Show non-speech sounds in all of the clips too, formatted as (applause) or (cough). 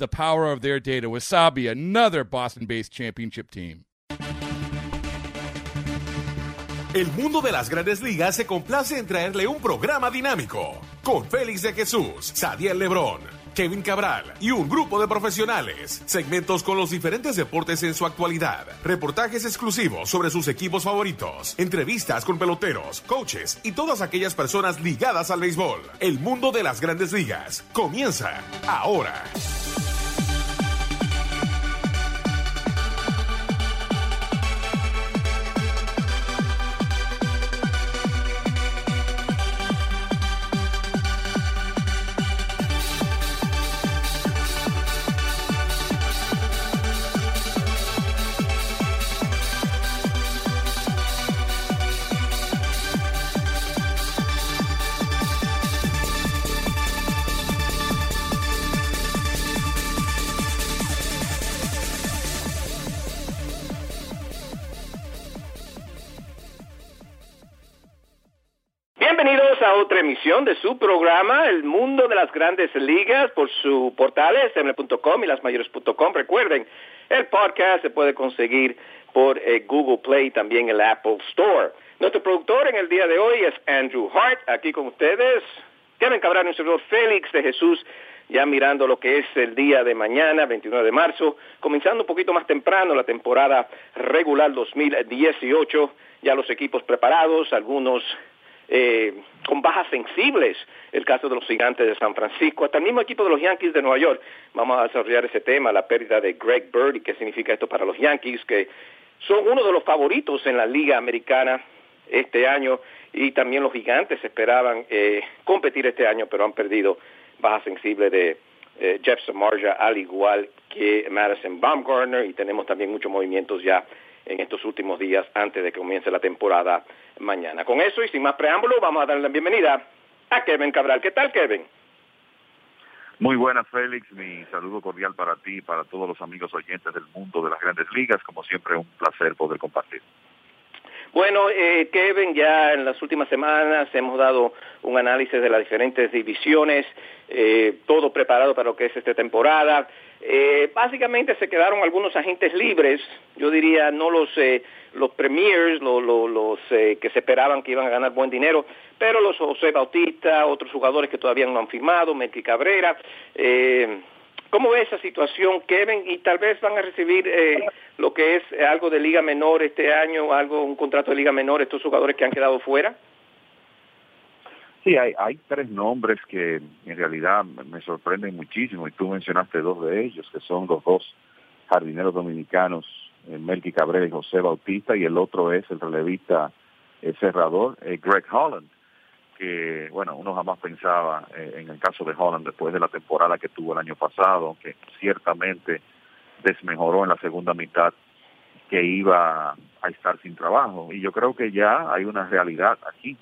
the power of their data. Wasabi, another Boston based championship team. El mundo de las grandes ligas se complace en traerle un programa dinámico con Félix de Jesús, Sadiel Lebrón, Kevin Cabral y un grupo de profesionales. Segmentos con los diferentes deportes en su actualidad. Reportajes exclusivos sobre sus equipos favoritos. Entrevistas con peloteros, coaches y todas aquellas personas ligadas al béisbol. El mundo de las grandes ligas comienza ahora. Bienvenidos a otra emisión de su programa El Mundo de las Grandes Ligas por su portales sm.com y lasmayores.com. Recuerden, el podcast se puede conseguir por eh, Google Play y también el Apple Store. Nuestro productor en el día de hoy es Andrew Hart, aquí con ustedes. Kevin Cabral un servidor Félix de Jesús, ya mirando lo que es el día de mañana, 29 de marzo, comenzando un poquito más temprano la temporada regular 2018, ya los equipos preparados, algunos eh, con bajas sensibles, el caso de los gigantes de San Francisco, hasta el mismo equipo de los Yankees de Nueva York. Vamos a desarrollar ese tema, la pérdida de Greg Bird y qué significa esto para los Yankees, que son uno de los favoritos en la liga americana este año y también los gigantes esperaban eh, competir este año, pero han perdido baja sensible de eh, Jeff Samarja, al igual que Madison Baumgartner, y tenemos también muchos movimientos ya en estos últimos días antes de que comience la temporada mañana. Con eso y sin más preámbulo, vamos a darle la bienvenida a Kevin Cabral. ¿Qué tal, Kevin? Muy buenas, Félix. Mi saludo cordial para ti y para todos los amigos oyentes del mundo de las grandes ligas. Como siempre, un placer poder compartir. Bueno, eh, Kevin, ya en las últimas semanas hemos dado un análisis de las diferentes divisiones, eh, todo preparado para lo que es esta temporada. Eh, básicamente se quedaron algunos agentes libres, yo diría no los eh, los premiers, los, los, los eh, que se esperaban que iban a ganar buen dinero, pero los José Bautista, otros jugadores que todavía no han firmado, Melky Cabrera. Eh, ¿Cómo ve esa situación, Kevin? Y tal vez van a recibir eh, lo que es algo de liga menor este año, algo un contrato de liga menor, estos jugadores que han quedado fuera. Sí, hay, hay tres nombres que en realidad me sorprenden muchísimo y tú mencionaste dos de ellos, que son los dos jardineros dominicanos, Melky Cabrera y José Bautista, y el otro es el relevista eh, cerrador, eh, Greg Holland, que, bueno, uno jamás pensaba eh, en el caso de Holland después de la temporada que tuvo el año pasado, que ciertamente desmejoró en la segunda mitad, que iba a estar sin trabajo. Y yo creo que ya hay una realidad aquí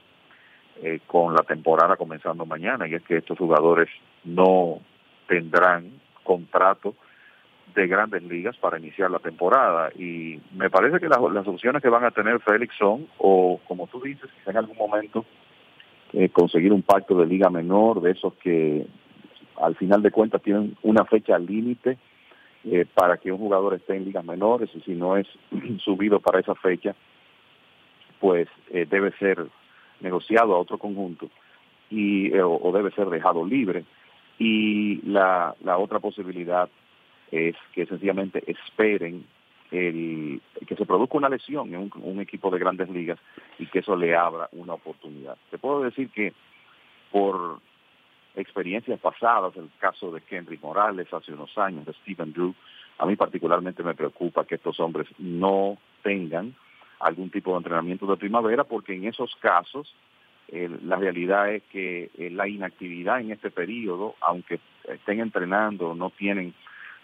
eh, con la temporada comenzando mañana, y es que estos jugadores no tendrán contrato de grandes ligas para iniciar la temporada. Y me parece que las, opciones que van a tener Félix son, o como tú dices, quizá en algún momento eh, conseguir un pacto de liga menor, de esos que al final de cuentas tienen una fecha límite eh, para que un jugador esté en ligas menores, y si no es (clears throat) subido para esa fecha, pues eh, debe ser negociado a otro conjunto y o, o debe ser dejado libre Y la, la otra posibilidad es que sencillamente esperen el, que se produzca una lesión en un, equipo de grandes ligas y que eso le abra una oportunidad. Te puedo decir que por experiencias pasadas, el caso de Henry Morales hace unos años, de Stephen Drew, a mí particularmente me preocupa que estos hombres no tengan algún tipo de entrenamiento de primavera, porque en esos casos la realidad es que eh, la inactividad en este periodo, aunque estén entrenando, no tienen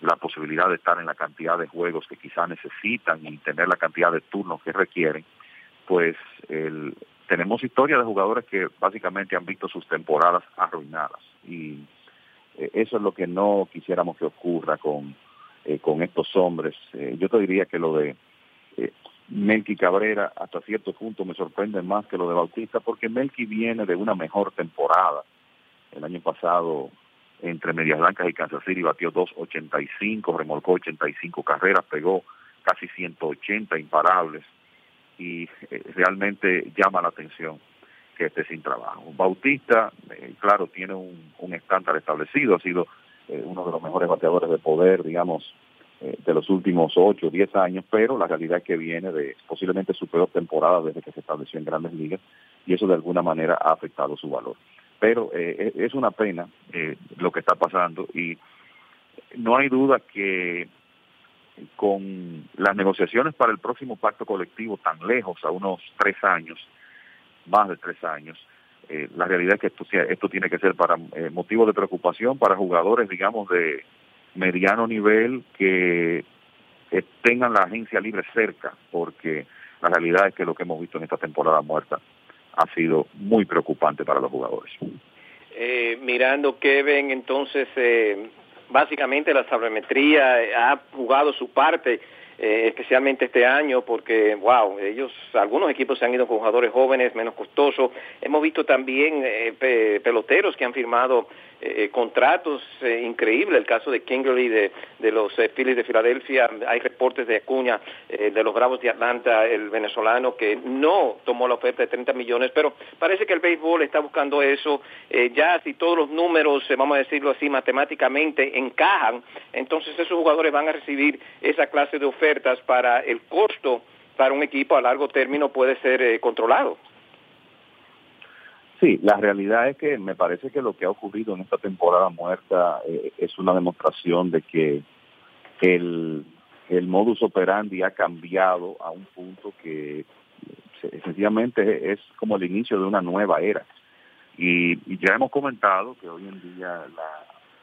la posibilidad de estar en la cantidad de juegos que quizá necesitan y tener la cantidad de turnos que requieren, pues el, tenemos historia de jugadores que básicamente han visto sus temporadas arruinadas y eh, eso es lo que no quisiéramos que ocurra con, eh, con estos hombres. Eh, yo te diría que lo de Melky Cabrera hasta cierto punto me sorprende más que lo de Bautista porque Melky viene de una mejor temporada. El año pasado entre Medias Blancas y Kansas City batió 2.85, remolcó 85 carreras, pegó casi 180 imparables y eh, realmente llama la atención que esté sin trabajo. Bautista, eh, claro, tiene un, estándar establecido, ha sido eh, uno de los mejores bateadores de poder, digamos, de los últimos 8 o 10 años, pero la realidad es que viene de posiblemente su peor temporada desde que se estableció en grandes ligas y eso de alguna manera ha afectado su valor pero eh, es una pena eh, lo que está pasando y no hay duda que con las negociaciones para el próximo pacto colectivo tan lejos, a unos tres años, más de tres años, eh, la realidad es que esto, esto tiene que ser para motivo de preocupación para jugadores, digamos, de mediano nivel que tengan la agencia libre cerca, porque la realidad es que lo que hemos visto en esta temporada muerta ha sido muy preocupante para los jugadores. Eh, mirando Kevin, entonces eh, básicamente la sabermetría ha jugado su parte eh, especialmente este año, porque, wow, ellos, algunos equipos se han ido con jugadores jóvenes, menos costosos. Hemos visto también eh, peloteros que han firmado eh, contratos increíbles. El caso de Kingley de, los Phillies de Filadelfia, hay reportes de Acuña, de los Bravos de Atlanta, el venezolano, que no tomó la oferta de 30 millones, pero parece que el béisbol está buscando eso. ya si todos los números, vamos a decirlo así, matemáticamente encajan, entonces esos jugadores van a recibir esa clase de oferta para el costo para un equipo a largo término puede ser eh, controlado. Sí, la realidad es que me parece que lo que ha ocurrido en esta temporada muerta eh, es una demostración de que el, el modus operandi ha cambiado a un punto que sencillamente es como el inicio de una nueva era. Y, ya hemos comentado que hoy en día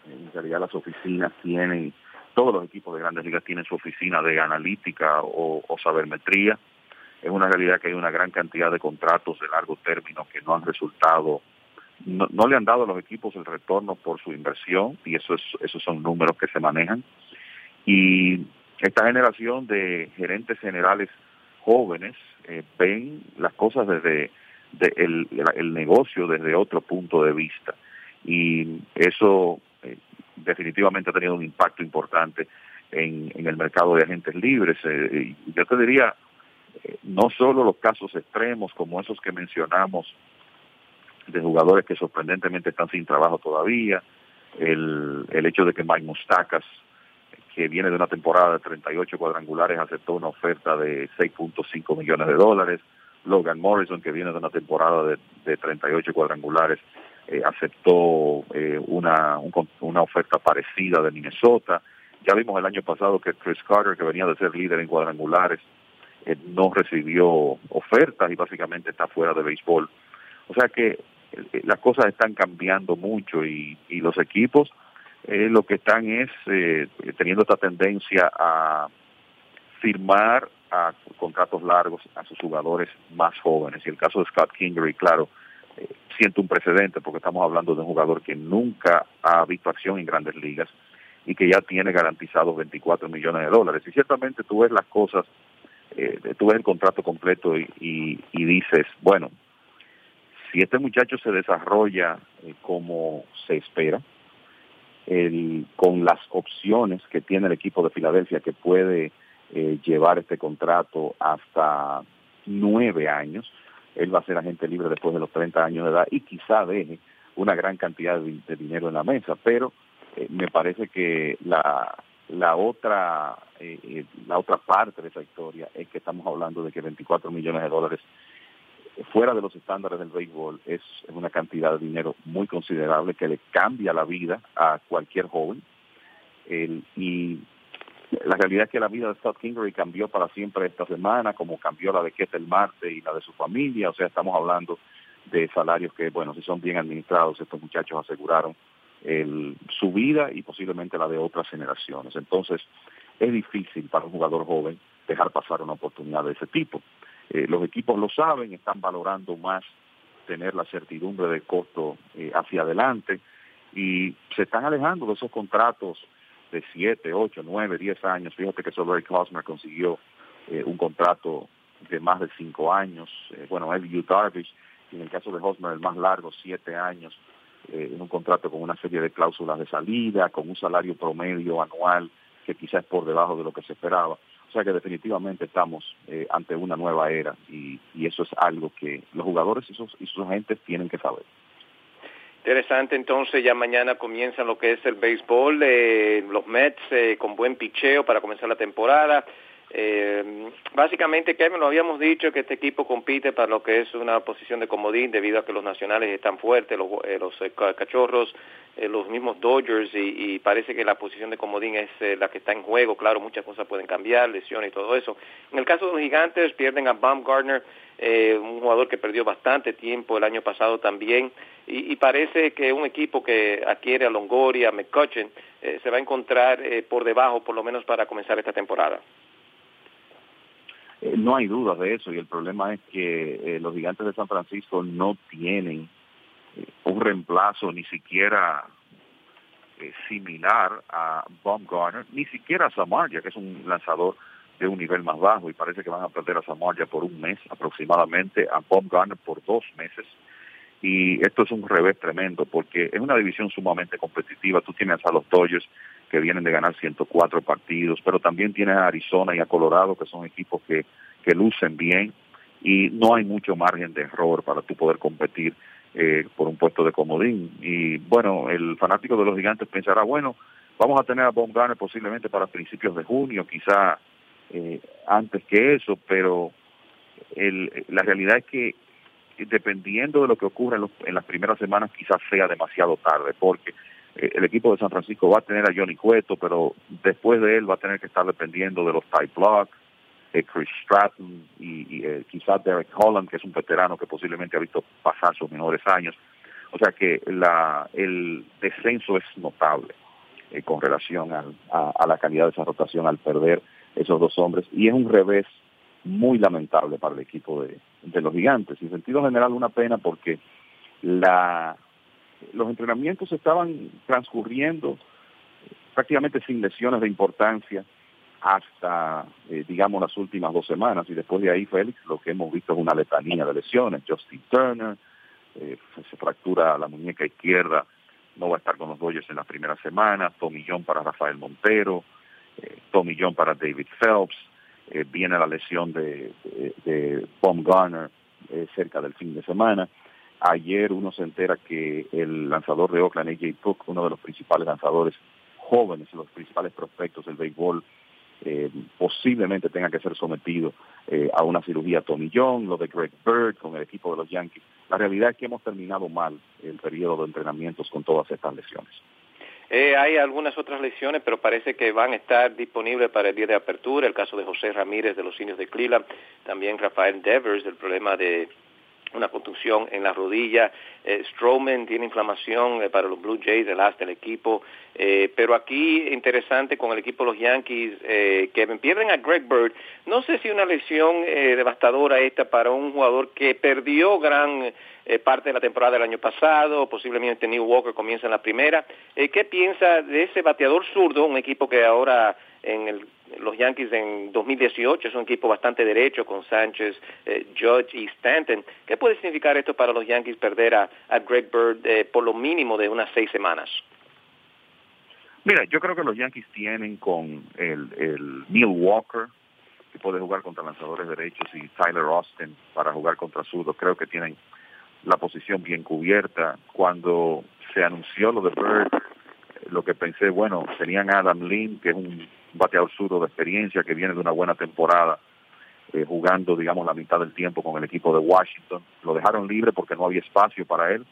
en realidad las oficinas tienen todos los equipos de grandes ligas tienen su oficina de analítica o, sabermetría. Es una realidad que hay una gran cantidad de contratos de largo término que no han resultado, no, le han dado a los equipos el retorno por su inversión y eso es, esos son números que se manejan. Y esta generación de gerentes generales jóvenes eh, ven las cosas desde el, el negocio desde otro punto de vista y eso eh, definitivamente ha tenido un impacto importante en, el mercado de agentes libres. Eh, yo te diría, no solo los casos extremos como esos que mencionamos de jugadores que sorprendentemente están sin trabajo todavía, el, el hecho de que Mike Mustakas, que viene de una temporada de 38 cuadrangulares, aceptó una oferta de 6.5 millones de dólares, Logan Morrison, que viene de una temporada de, de 38 cuadrangulares, eh, aceptó eh, una, una oferta parecida de Minnesota. Ya vimos el año pasado que Chris Carter, que venía de ser líder en cuadrangulares, eh, no recibió ofertas y básicamente está fuera de béisbol. O sea que las cosas están cambiando mucho y, los equipos lo que están es teniendo esta tendencia a firmar a contratos largos a sus jugadores más jóvenes. Y el caso de Scott Kingery, claro, siento un precedente porque estamos hablando de un jugador que nunca ha visto acción en grandes ligas y que ya tiene garantizados 24 millones de dólares. Y ciertamente tú ves las cosas, eh, tú ves el contrato completo y, dices, bueno, si este muchacho se desarrolla eh, como se espera, con las opciones que tiene el equipo de Filadelfia que puede eh, llevar este contrato hasta nueve años, él va a ser agente libre después de los 30 años de edad y quizá deje una gran cantidad de, dinero en la mesa, pero me parece que la otra eh, eh, la otra parte de esa historia es que estamos hablando de que 24 millones de dólares fuera de los estándares del béisbol es, una cantidad de dinero muy considerable que le cambia la vida a cualquier joven y la realidad es que la vida de Scott Kingery cambió para siempre esta semana, como cambió la de el Marte y la de su familia. O sea, estamos hablando de salarios que, bueno, si son bien administrados, estos muchachos aseguraron su vida y posiblemente la de otras generaciones. Entonces, es difícil para un jugador joven dejar pasar una oportunidad de ese tipo. Eh, los equipos lo saben, están valorando más tener la certidumbre del costo eh, hacia adelante y se están alejando de esos contratos de 7, 8, 9, 10 años. Fíjate que Solveig Cosmer consiguió eh, un contrato de más de 5 años. bueno, Eliu Darvish, en el caso de Hosmer, el más largo, 7 años en un contrato con una serie de cláusulas de salida, con un salario promedio anual que quizás es por debajo de lo que se esperaba. O sea que definitivamente estamos eh, ante una nueva era y, eso es algo que los jugadores y sus, y agentes tienen que saber. Interesante, entonces ya mañana comienza lo que es el béisbol, eh, los Mets eh, con buen picheo para comenzar la temporada. Eh, básicamente, Kevin, lo habíamos dicho que este equipo compite para lo que es una posición de comodín debido a que los nacionales están fuertes, los, eh, los eh, cachorros, eh, los mismos Dodgers y, parece que la posición de comodín es la que está en juego. Claro, muchas cosas pueden cambiar, lesiones y todo eso. En el caso de los gigantes, pierden a Baumgartner, un jugador que perdió bastante tiempo el año pasado también y, parece que un equipo que adquiere a Longoria, a McCutcheon, se va a encontrar por debajo, por lo menos para comenzar esta temporada. Eh, no hay dudas de eso y el problema es que eh, los gigantes de San Francisco no tienen eh, un reemplazo ni siquiera similar a Baumgartner, ni siquiera a Samarja, que es un lanzador de un nivel más bajo y parece que van a perder a Samarja por un mes aproximadamente, a Baumgartner por dos meses y esto es un revés tremendo porque es una división sumamente competitiva. Tú tienes a los Dodgers que vienen de ganar 104 partidos, pero también tienes a Arizona y a Colorado que son equipos que, que lucen bien y no hay mucho margen de error para tú poder competir eh, por un puesto de comodín. Y bueno, el fanático de los gigantes pensará, bueno, vamos a tener a Baumgartner posiblemente para principios de junio, quizá eh, antes que eso, pero el, la realidad es que dependiendo de lo que ocurra en, las primeras semanas, quizás sea demasiado tarde, porque el equipo de San Francisco va a tener a Johnny Cueto, pero después de él va a tener que estar dependiendo de los Ty Block, de Chris Stratton y, eh, quizás Derek Holland, que es un veterano que posiblemente ha visto pasar sus mejores años. O sea que la, el descenso es notable eh, con relación a, la calidad de esa rotación al perder esos dos hombres y es un revés muy lamentable para el equipo de, los gigantes. En sentido general, una pena porque la, los entrenamientos estaban transcurriendo prácticamente sin lesiones de importancia hasta, eh, digamos, las últimas dos semanas. Y después de ahí, Félix, lo que hemos visto es una letanía de lesiones. Justin Turner eh, se fractura la muñeca izquierda, no va a estar con los Dodgers en la primera semana. Tommy John para Rafael Montero, eh, Tommy John para David Phelps. Eh, viene la lesión de, de, Garner eh, cerca del fin de semana. Ayer uno se entera que el lanzador de Oakland, AJ Cook, uno de los principales lanzadores jóvenes, los principales prospectos del béisbol, eh, posiblemente tenga que ser sometido a una cirugía Tommy John, lo de Greg Bird con el equipo de los Yankees. La realidad es que hemos terminado mal el periodo de entrenamientos con todas estas lesiones. Eh, hay algunas otras lesiones, pero parece que van a estar disponibles para el día de apertura. El caso de José Ramírez de los Indios de Cleveland, también Rafael Devers del problema de una contusión en la rodilla. Eh, Strowman tiene inflamación eh, para los Blue Jays, el as del equipo. Eh, pero aquí, interesante con el equipo de los Yankees, que pierden a Greg Bird. No sé si una lesión devastadora esta para un jugador que perdió gran parte de la temporada del año pasado, posiblemente New Walker comienza en la primera. ¿Qué piensa de ese bateador zurdo, un equipo que ahora en el los Yankees en 2018 es un equipo bastante derecho con Sánchez, eh, Judge y Stanton. ¿Qué puede significar esto para los Yankees perder a, Greg Bird eh, por lo mínimo de unas seis semanas? Mira, yo creo que los Yankees tienen con el, el Neil Walker, que puede jugar contra lanzadores derechos, y Tyler Austin para jugar contra zurdos. Creo que tienen la posición bien cubierta. Cuando se anunció lo de Bird, lo que pensé, bueno, tenían a Adam Lynn, que es un bateador zurdo de experiencia, que viene de una buena temporada, eh, jugando, digamos, la mitad del tiempo con el equipo de Washington. Lo dejaron libre porque no había espacio para él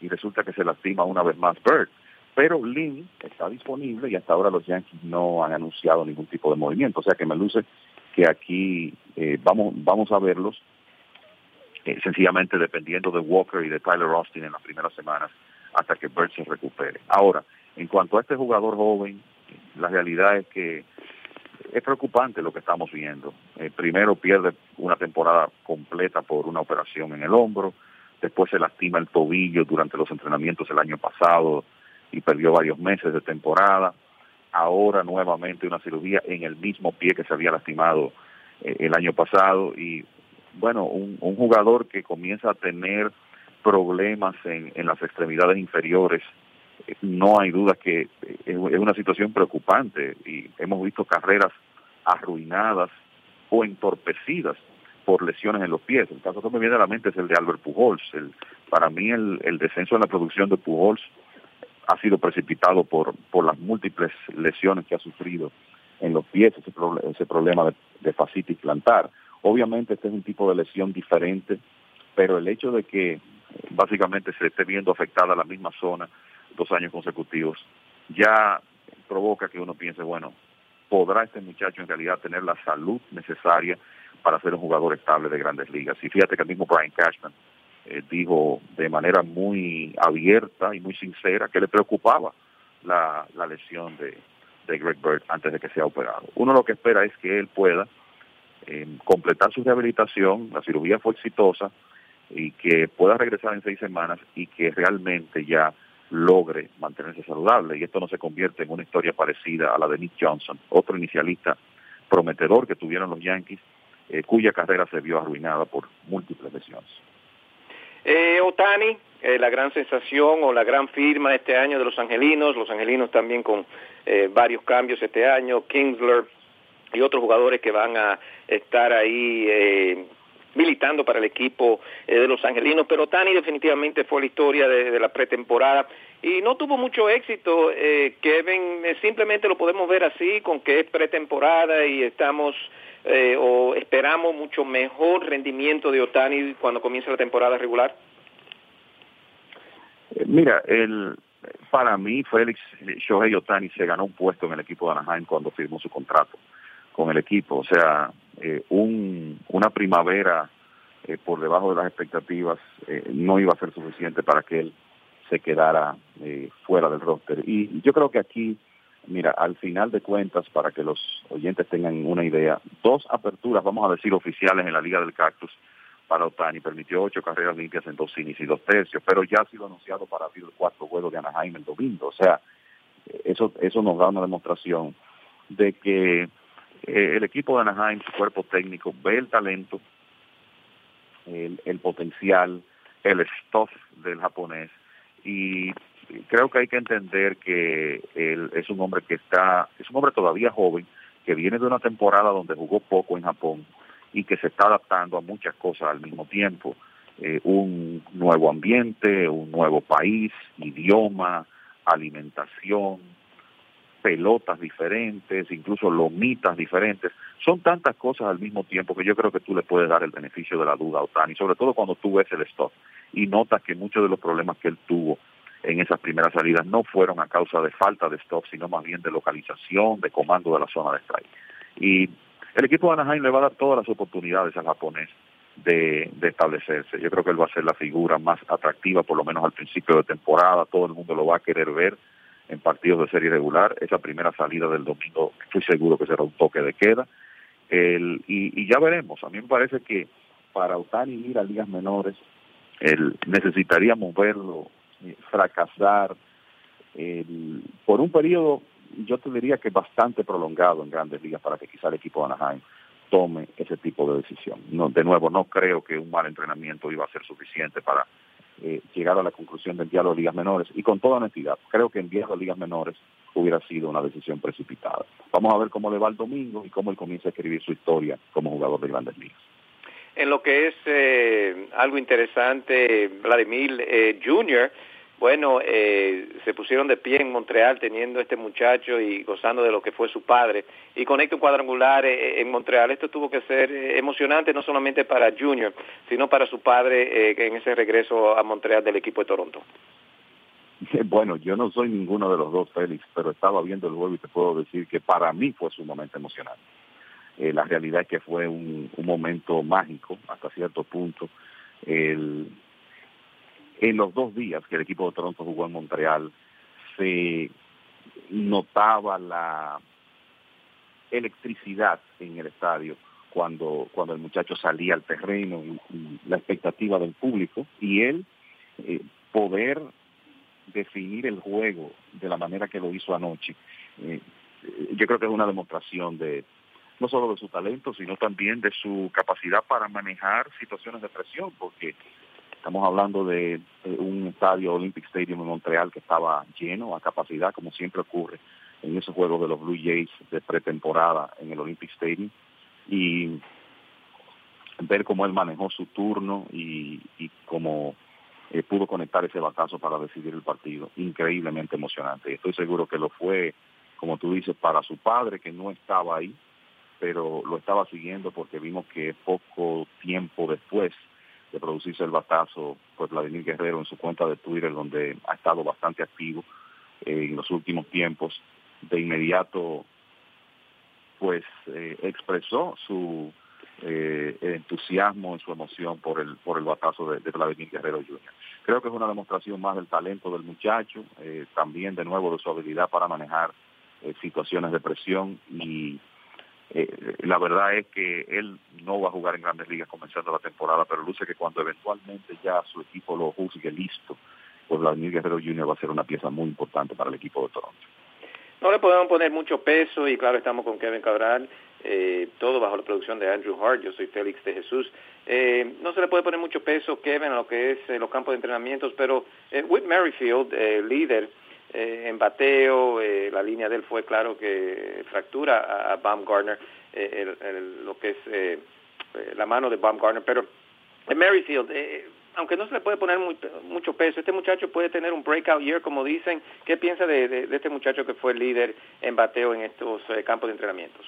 y resulta que se lastima una vez más Bird. Pero Lynn está disponible y hasta ahora los Yankees no han anunciado ningún tipo de movimiento. O sea que me luce que aquí eh, vamos, vamos a verlos eh, sencillamente dependiendo de Walker y de Tyler Austin en las primeras semanas hasta que Bird se recupere. Ahora, en cuanto a este jugador joven, la realidad es que es preocupante lo que estamos viendo. Eh, primero pierde una temporada completa por una operación en el hombro, después se lastima el tobillo durante los entrenamientos el año pasado y perdió varios meses de temporada. Ahora nuevamente una cirugía en el mismo pie que se había lastimado eh, el año pasado y bueno, un, jugador que comienza a tener problemas en las extremidades inferiores no hay duda que es una situación preocupante y hemos visto carreras arruinadas o entorpecidas por lesiones en los pies. El caso que me viene a la mente es el de Albert Pujols. Para mí el, descenso en la producción de Pujols ha sido precipitado por, por las múltiples lesiones que ha sufrido en los pies, ese, problema de, de fascitis plantar. Obviamente este es un tipo de lesión diferente, pero el hecho de que básicamente se esté viendo afectada la misma zona dos años consecutivos, ya provoca que uno piense, bueno, ¿podrá este muchacho en realidad tener la salud necesaria para ser un jugador estable de grandes ligas? Y fíjate que el mismo Brian Cashman eh, dijo de manera muy abierta y muy sincera que le preocupaba la, lesión de, Greg Bird antes de que sea operado. Uno lo que espera es que él pueda eh, completar su rehabilitación, la cirugía fue exitosa, y que pueda regresar en seis semanas y que realmente ya logre mantenerse saludable y esto no se convierte en una historia parecida a la de Nick Johnson, otro inicialista prometedor que tuvieron los Yankees, eh, cuya carrera se vio arruinada por múltiples lesiones. Eh, Otani, eh, la gran sensación o la gran firma este año de los angelinos, los angelinos también con varios cambios este año, Kingsler y otros jugadores que van a estar ahí militando para el equipo de los angelinos, pero Tani definitivamente fue la historia de la pretemporada y no tuvo mucho éxito. Eh, Kevin, eh, simplemente lo podemos ver así, con que es pretemporada y estamos eh, o esperamos mucho mejor rendimiento de Otani cuando comience la temporada regular. Eh, mira, el, para mí Félix Shohei Otani se ganó un puesto en el equipo de Anaheim cuando firmó su contrato con el equipo. O sea, un, una primavera por debajo de las expectativas no iba a ser suficiente para que él se quedara eh, fuera del roster. Y yo creo que aquí, mira, al final de cuentas, para que los oyentes tengan una idea, dos aperturas, vamos a decir, oficiales en la Liga del Cactus para Otani, permitió ocho carreras limpias en dos innings y dos tercios, pero ya ha sido anunciado para abrir el cuarto de Anaheim el domingo. O sea, eso, eso nos da una demostración de que eh, el equipo de Anaheim, su cuerpo técnico, ve el talento, el, el potencial, el stuff del japonés y creo que hay que entender que él es un hombre que está, es un hombre todavía joven, que viene de una temporada donde jugó poco en Japón y que se está adaptando a muchas cosas al mismo tiempo. Eh, un nuevo ambiente, un nuevo país, idioma, alimentación, pelotas diferentes, incluso lomitas diferentes. Son tantas cosas al mismo tiempo que yo creo que tú le puedes dar el beneficio de la duda a Otani, sobre todo cuando tú ves el stock y notas que muchos de los problemas que él tuvo en esas primeras salidas no fueron a causa de falta de stop, sino más bien de localización, de comando de la zona de strike. Y el equipo de Anaheim le va a dar todas las oportunidades al japonés de, establecerse. Yo creo que él va a ser la figura más atractiva, por lo menos al principio de temporada. Todo el mundo lo va a querer ver en partidos de serie regular. Esa primera salida del domingo, estoy seguro que será un toque de queda. Y, y ya veremos. A mí me parece que para Otani ir a ligas menores, él necesitaríamos verlo eh, fracasar el, por un periodo, yo te diría que bastante prolongado en grandes ligas para que quizá el equipo de Anaheim tome ese tipo de decisión. De nuevo, no creo que un mal entrenamiento iba a ser suficiente para eh, llegar a la conclusión de enviarlo a ligas menores. Y con toda honestidad, creo que enviarlo a ligas menores hubiera sido una decisión precipitada. Vamos a ver cómo le va el domingo y cómo él comienza a escribir su historia como jugador de grandes ligas. En lo que es eh, algo interesante, Vladimir eh, Jr., bueno, eh, se pusieron de pie en Montreal teniendo este muchacho y gozando de lo que fue su padre y conecta un cuadrangular eh, en Montreal. Esto tuvo que ser eh, emocionante no solamente para Junior, sino para su padre eh, en ese regreso a Montreal del equipo de Toronto. Bueno, yo no soy ninguno de los dos, Félix, pero estaba viendo el juego y te puedo decir que para mí fue sumamente emocionante. Eh, la realidad es que fue un, momento mágico hasta cierto punto. El, en los dos días que el equipo de Toronto jugó en Montreal, se notaba la electricidad en el estadio cuando, cuando el muchacho salía al terreno la expectativa del público y él eh, poder definir el juego de la manera que lo hizo anoche. Eh, yo creo que es una demostración de no solo de su talento, sino también de su capacidad para manejar situaciones de presión, porque Estamos hablando de, un estadio Olympic Stadium en Montreal que estaba lleno a capacidad, como siempre ocurre en esos juegos de los Blue Jays de pretemporada en el Olympic Stadium. Y ver cómo él manejó su turno y, cómo eh, pudo conectar ese batazo para decidir el partido. Increíblemente emocionante. Estoy seguro que lo fue, como tú dices, para su padre que no estaba ahí, pero lo estaba siguiendo porque vimos que poco tiempo después de producirse el batazo, pues Vladimir Guerrero en su cuenta de Twitter, donde ha estado bastante activo eh, en los últimos tiempos, de inmediato pues eh, expresó su eh, entusiasmo, su emoción por el por el batazo de, de, Vladimir Guerrero Jr. Creo que es una demostración más del talento del muchacho, eh, también de nuevo de su habilidad para manejar situaciones de presión y eh, la verdad es que él no va a jugar en grandes ligas comenzando la temporada, pero luce que cuando eventualmente ya su equipo lo juzgue listo, pues Vladimir Guerrero Jr. va a ser una pieza muy importante para el equipo de Toronto. No le podemos poner mucho peso y claro, estamos con Kevin Cabral, eh, todo bajo la producción de Andrew Hart, yo soy Félix de Jesús. Eh, no se le puede poner mucho peso, Kevin, a lo que es eh, los campos de entrenamientos, pero eh, Whit Merrifield, eh, líder, eh, en bateo, eh, la línea de él fue claro que fractura a, a Baumgartner, eh, el, lo que es eh, la mano de Baumgartner, pero en Merrifield, eh, aunque no se le puede poner muy, mucho peso, este muchacho puede tener un breakout year, como dicen. ¿Qué piensa de, de, este muchacho que fue el líder en bateo en estos eh, campos de entrenamientos?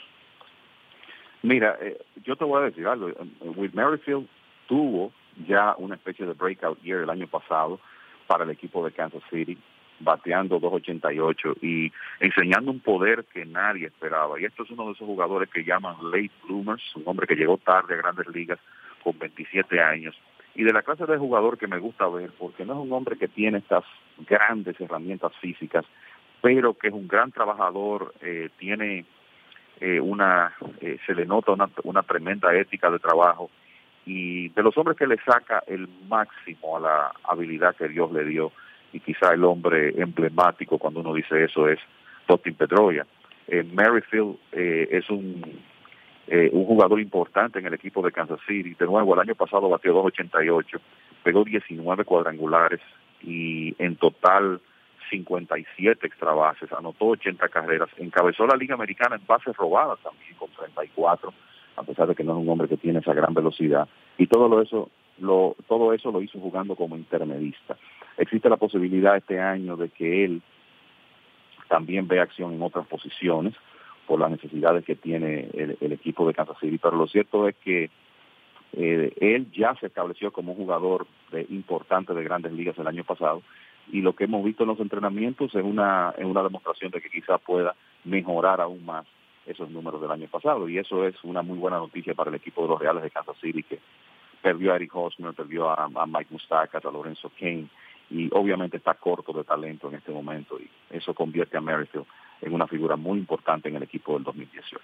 Mira, eh, yo te voy a decir algo. With Merrifield tuvo ya una especie de breakout year el año pasado para el equipo de Kansas City bateando 2.88 y enseñando un poder que nadie esperaba. Y esto es uno de esos jugadores que llaman late bloomers, un hombre que llegó tarde a grandes ligas con 27 años. Y de la clase de jugador que me gusta ver, porque no es un hombre que tiene estas grandes herramientas físicas, pero que es un gran trabajador, eh, tiene eh, una, eh, se le nota una, una tremenda ética de trabajo y de los hombres que le saca el máximo a la habilidad que Dios le dio y quizá el hombre emblemático cuando uno dice eso es Dustin Pedroia. Eh, Merrifield eh, es un, eh, un jugador importante en el equipo de Kansas City. De nuevo, el año pasado batió 2.88, pegó 19 cuadrangulares y en total 57 extra bases, anotó 80 carreras, encabezó la Liga Americana en bases robadas también con 34, a pesar de que no es un hombre que tiene esa gran velocidad. Y todo lo eso lo, todo eso lo hizo jugando como intermedista. Existe la posibilidad este año de que él también vea acción en otras posiciones por las necesidades que tiene el, equipo de Kansas City, pero lo cierto es que eh, él ya se estableció como un jugador importante de grandes ligas el año pasado y lo que hemos visto en los entrenamientos es una, es una demostración de que quizá pueda mejorar aún más esos números del año pasado. Y eso es una muy buena noticia para el equipo de los Reales de Kansas City que perdió a Eric Hosmer, perdió a, a Mike Mustakas, a Lorenzo Kane y obviamente está corto de talento en este momento y eso convierte a Merrifield en una figura muy importante en el equipo del 2018.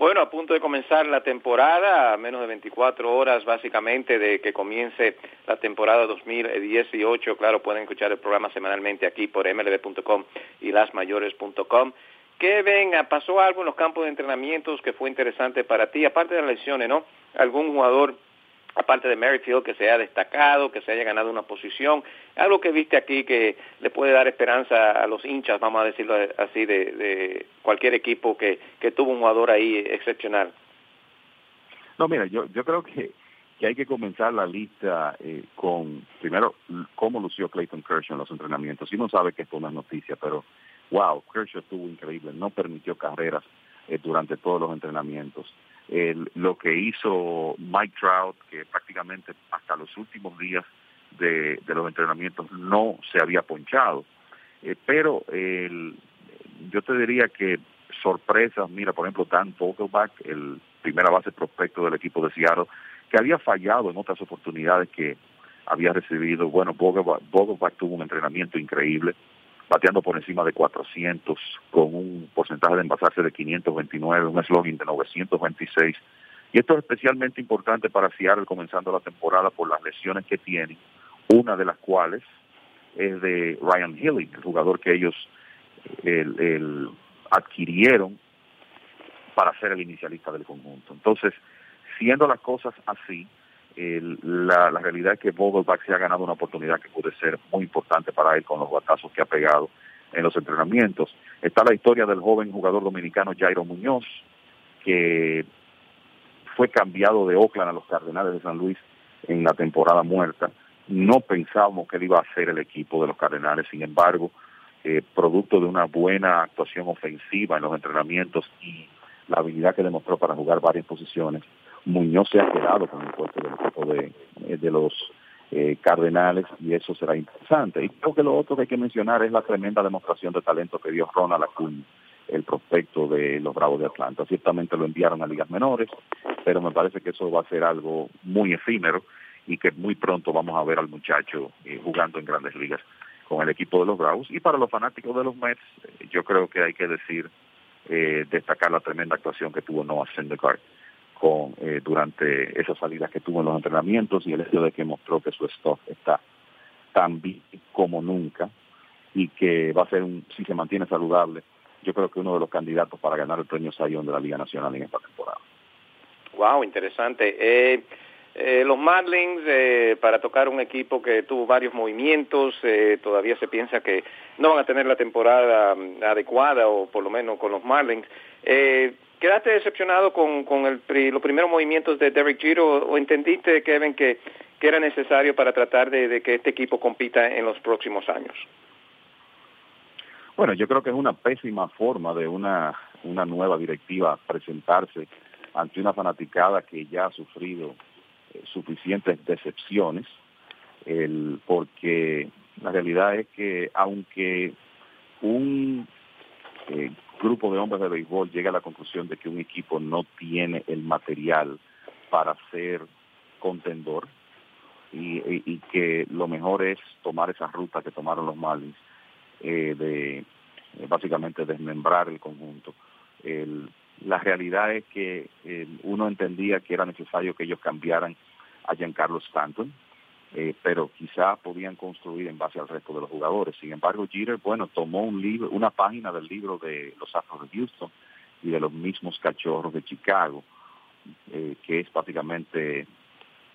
Bueno, a punto de comenzar la temporada, a menos de 24 horas básicamente de que comience la temporada 2018. Claro, pueden escuchar el programa semanalmente aquí por mlb.com y lasmayores.com. Kevin, pasó algo en los campos de entrenamientos que fue interesante para ti, aparte de las lesiones, ¿no? ¿Algún jugador aparte de Merrifield, que se haya destacado, que se haya ganado una posición, algo que viste aquí que le puede dar esperanza a los hinchas, vamos a decirlo así, de, de cualquier equipo que, que tuvo un jugador ahí excepcional. No, mira, yo, yo creo que, que hay que comenzar la lista eh, con, primero, cómo lució Clayton Kershaw en los entrenamientos. Y uno sabe que es una noticia, pero wow, Kershaw estuvo increíble, no permitió carreras eh, durante todos los entrenamientos. Lo que hizo Mike Trout, que prácticamente hasta los últimos días de, los entrenamientos no se había ponchado. Eh, pero el, yo te diría que sorpresas, mira, por ejemplo, Dan Vogelbach, el primera base prospecto del equipo de Seattle, que había fallado en otras oportunidades que había recibido. Bueno, Vogelbach, tuvo un entrenamiento increíble, bateando por encima de 400, con un porcentaje de envasarse de 529, un slogan de 926. Y esto es especialmente importante para Seattle comenzando la temporada por las lesiones que tiene, una de las cuales es de Ryan Healy, el jugador que ellos el, adquirieron para ser el inicialista del conjunto. Entonces, siendo las cosas así, la, realidad es que Vogelbach se ha ganado una oportunidad que puede ser muy importante para él con los batazos que ha pegado en los entrenamientos. Está la historia del joven jugador dominicano Jairo Muñoz, que fue cambiado de Oakland a los Cardenales de San Luis en la temporada muerta. No pensábamos que él iba a ser el equipo de los Cardenales, sin embargo, eh, producto de una buena actuación ofensiva en los entrenamientos y la habilidad que demostró para jugar varias posiciones, Muñoz se ha quedado con el puesto del equipo de, eh, de los eh, Cardenales y eso será interesante. Y creo que lo otro que hay que mencionar es la tremenda demostración de talento que dio Ronald Acuña, el prospecto de los Bravos de Atlanta. Ciertamente lo enviaron a ligas menores, pero me parece que eso va a ser algo muy efímero y que muy pronto vamos a ver al muchacho eh, jugando en grandes ligas con el equipo de los Bravos. Y para los fanáticos de los Mets, yo creo que hay que decir, destacar la tremenda actuación que tuvo Noah Syndergaard con, eh, durante esas salidas que tuvo en los entrenamientos y el hecho de que mostró que su stock está tan bien como nunca y que va a ser, un, si se mantiene saludable, yo creo que uno de los candidatos para ganar el premio Sayón de la Liga Nacional en esta temporada. Wow, interesante. Eh, eh, los Marlins, eh, para tocar un equipo que tuvo varios movimientos, todavía se piensa que no van a tener la temporada mm, adecuada, o por lo menos con los Marlins. ¿Quedaste decepcionado con, con el, los primeros movimientos de Derek Giro o entendiste, Kevin, que, que era necesario para tratar de, que este equipo compita en los próximos años? Bueno, yo creo que es una pésima forma de una, una nueva directiva presentarse ante una fanaticada que ya ha sufrido eh, suficientes decepciones, porque la realidad es que aunque un eh, grupo de hombres de béisbol llega a la conclusión de que un equipo no tiene el material para ser contendor y, que lo mejor es tomar esa ruta que tomaron los Marlins eh, de eh, básicamente desmembrar el conjunto. la realidad es que eh, uno entendía que era necesario que ellos cambiaran a Giancarlo Stanton, eh, pero quizá podían construir en base al resto de los jugadores. Sin embargo, Jeter, bueno, tomó un libro, una página del libro de los Astros de Houston y de los mismos cachorros de Chicago, eh, que es básicamente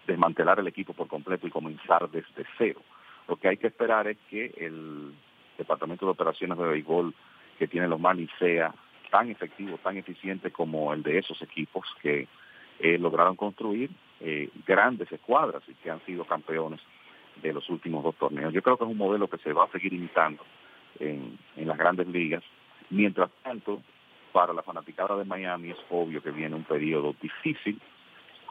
desmantelar el equipo por completo y comenzar desde cero. Lo que hay que esperar es que el Departamento de Operaciones de Béisbol que tienen los Marlins sea tan efectivo, tan eficiente como el de esos equipos que eh, lograron construir eh, grandes escuadras y que han sido campeones de los últimos dos torneos. Yo creo que es un modelo que se va a seguir imitando en, en las grandes ligas. Mientras tanto, para la fanaticada de Miami es obvio que viene un periodo difícil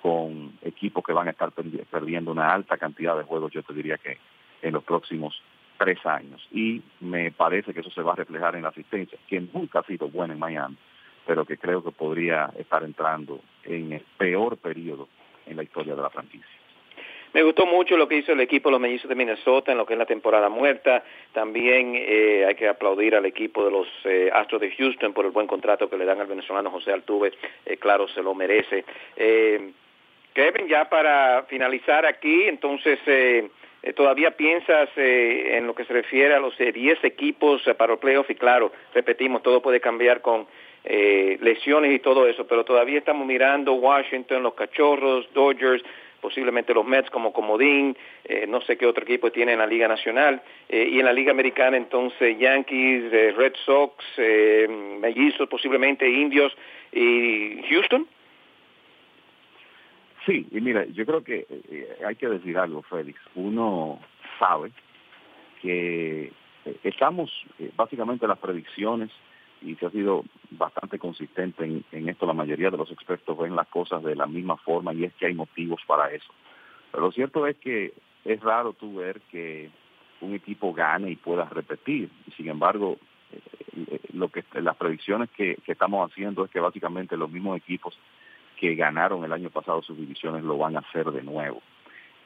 con equipos que van a estar perdiendo una alta cantidad de juegos, yo te diría que en los próximos tres años. Y me parece que eso se va a reflejar en la asistencia, que nunca ha sido buena en Miami, pero que creo que podría estar entrando en el peor periodo en la historia de la franquicia. Me gustó mucho lo que hizo el equipo de los mellizos de Minnesota en lo que es la temporada muerta. También eh, hay que aplaudir al equipo de los eh, Astros de Houston por el buen contrato que le dan al venezolano José Altuve. Eh, claro, se lo merece. Kevin, ya para finalizar aquí, entonces, ¿todavía piensas en lo que se refiere a los 10 equipos para el playoff? Y claro, repetimos, todo puede cambiar con eh, lesiones y todo eso, pero todavía estamos mirando Washington, los Cachorros, Dodgers, posiblemente los Mets como comodín, eh, no sé qué otro equipo tiene en la Liga Nacional, eh, y en la Liga Americana entonces Yankees, Red Sox, Mellizos, posiblemente Indios y Houston. Sí, y mira, yo creo que eh, hay que decir algo, Félix. Uno sabe que eh, estamos eh, básicamente las predicciones y se ha sido bastante consistente en, esto. La mayoría de los expertos ven las cosas de la misma forma y es que hay motivos para eso. Pero lo cierto es que es raro tú ver que un equipo gane y pueda repetir. Sin embargo, lo que las predicciones que, que estamos haciendo es que básicamente los mismos equipos que ganaron el año pasado sus divisiones lo van a hacer de nuevo.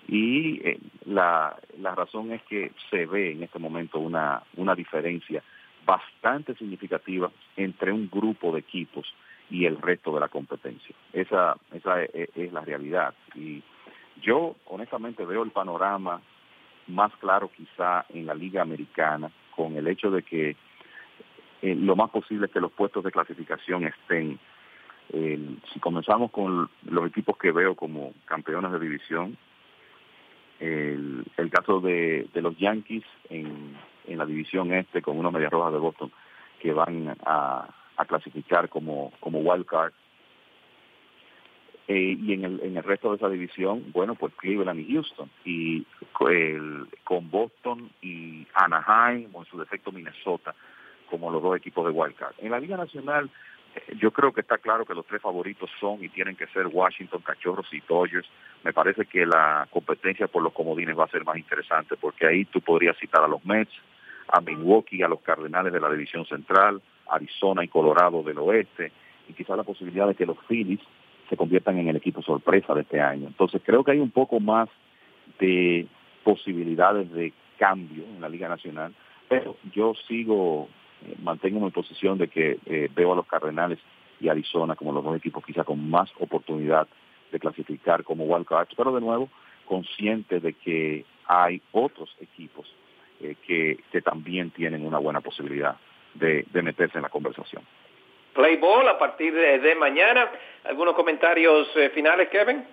Y eh, la, la razón es que se ve en este momento una, una diferencia bastante significativa entre un grupo de equipos y el resto de la competencia. Esa, esa es, es la realidad. Y yo honestamente veo el panorama más claro quizá en la Liga Americana, con el hecho de que eh, lo más posible es que los puestos de clasificación estén si comenzamos con los equipos que veo como campeones de división, el, el caso de, de, los Yankees en, en la división este con unos Medias Rojas de Boston que van a, clasificar como, como wild card. Eh, y en el, en el resto de esa división, bueno, pues Cleveland y Houston. Y con Boston y Anaheim, o en su defecto Minnesota, como los dos equipos de wild card. En la Liga Nacional, yo creo que está claro que los tres favoritos son y tienen que ser Washington, Cachorros y Dodgers. Me parece que la competencia por los comodines va a ser más interesante porque ahí tú podrías citar a los Mets, a Milwaukee, a los Cardenales de la División Central, Arizona y Colorado del Oeste y quizás la posibilidad de que los Phillies se conviertan en el equipo sorpresa de este año. Entonces creo que hay un poco más de posibilidades de cambio en la Liga Nacional, pero yo sigo eh, mantengo mi posición de que eh, veo a los Cardenales y Arizona como los dos equipos quizá con más oportunidad de clasificar como wildcards, pero de nuevo consciente de que hay otros equipos eh, que, que también tienen una buena posibilidad de, de meterse en la conversación. Play ball a partir de, de mañana. ¿Algunos comentarios eh, finales, Kevin?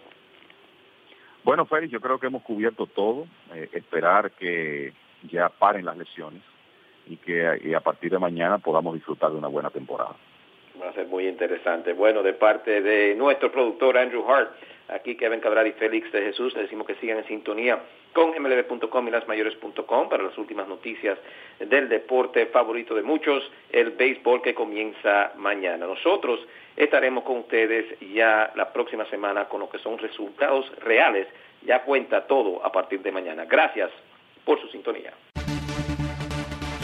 Bueno, Félix, yo creo que hemos cubierto todo. Eh, esperar que ya paren las lesiones y que y a partir de mañana podamos disfrutar de una buena temporada. Va a ser muy interesante. Bueno, de parte de nuestro productor Andrew Hart, aquí Kevin Cabral y Félix de Jesús, le decimos que sigan en sintonía con mlb.com y lasmayores.com para las últimas noticias del deporte favorito de muchos, el béisbol que comienza mañana. Nosotros estaremos con ustedes ya la próxima semana con lo que son resultados reales. Ya cuenta todo a partir de mañana. Gracias por su sintonía.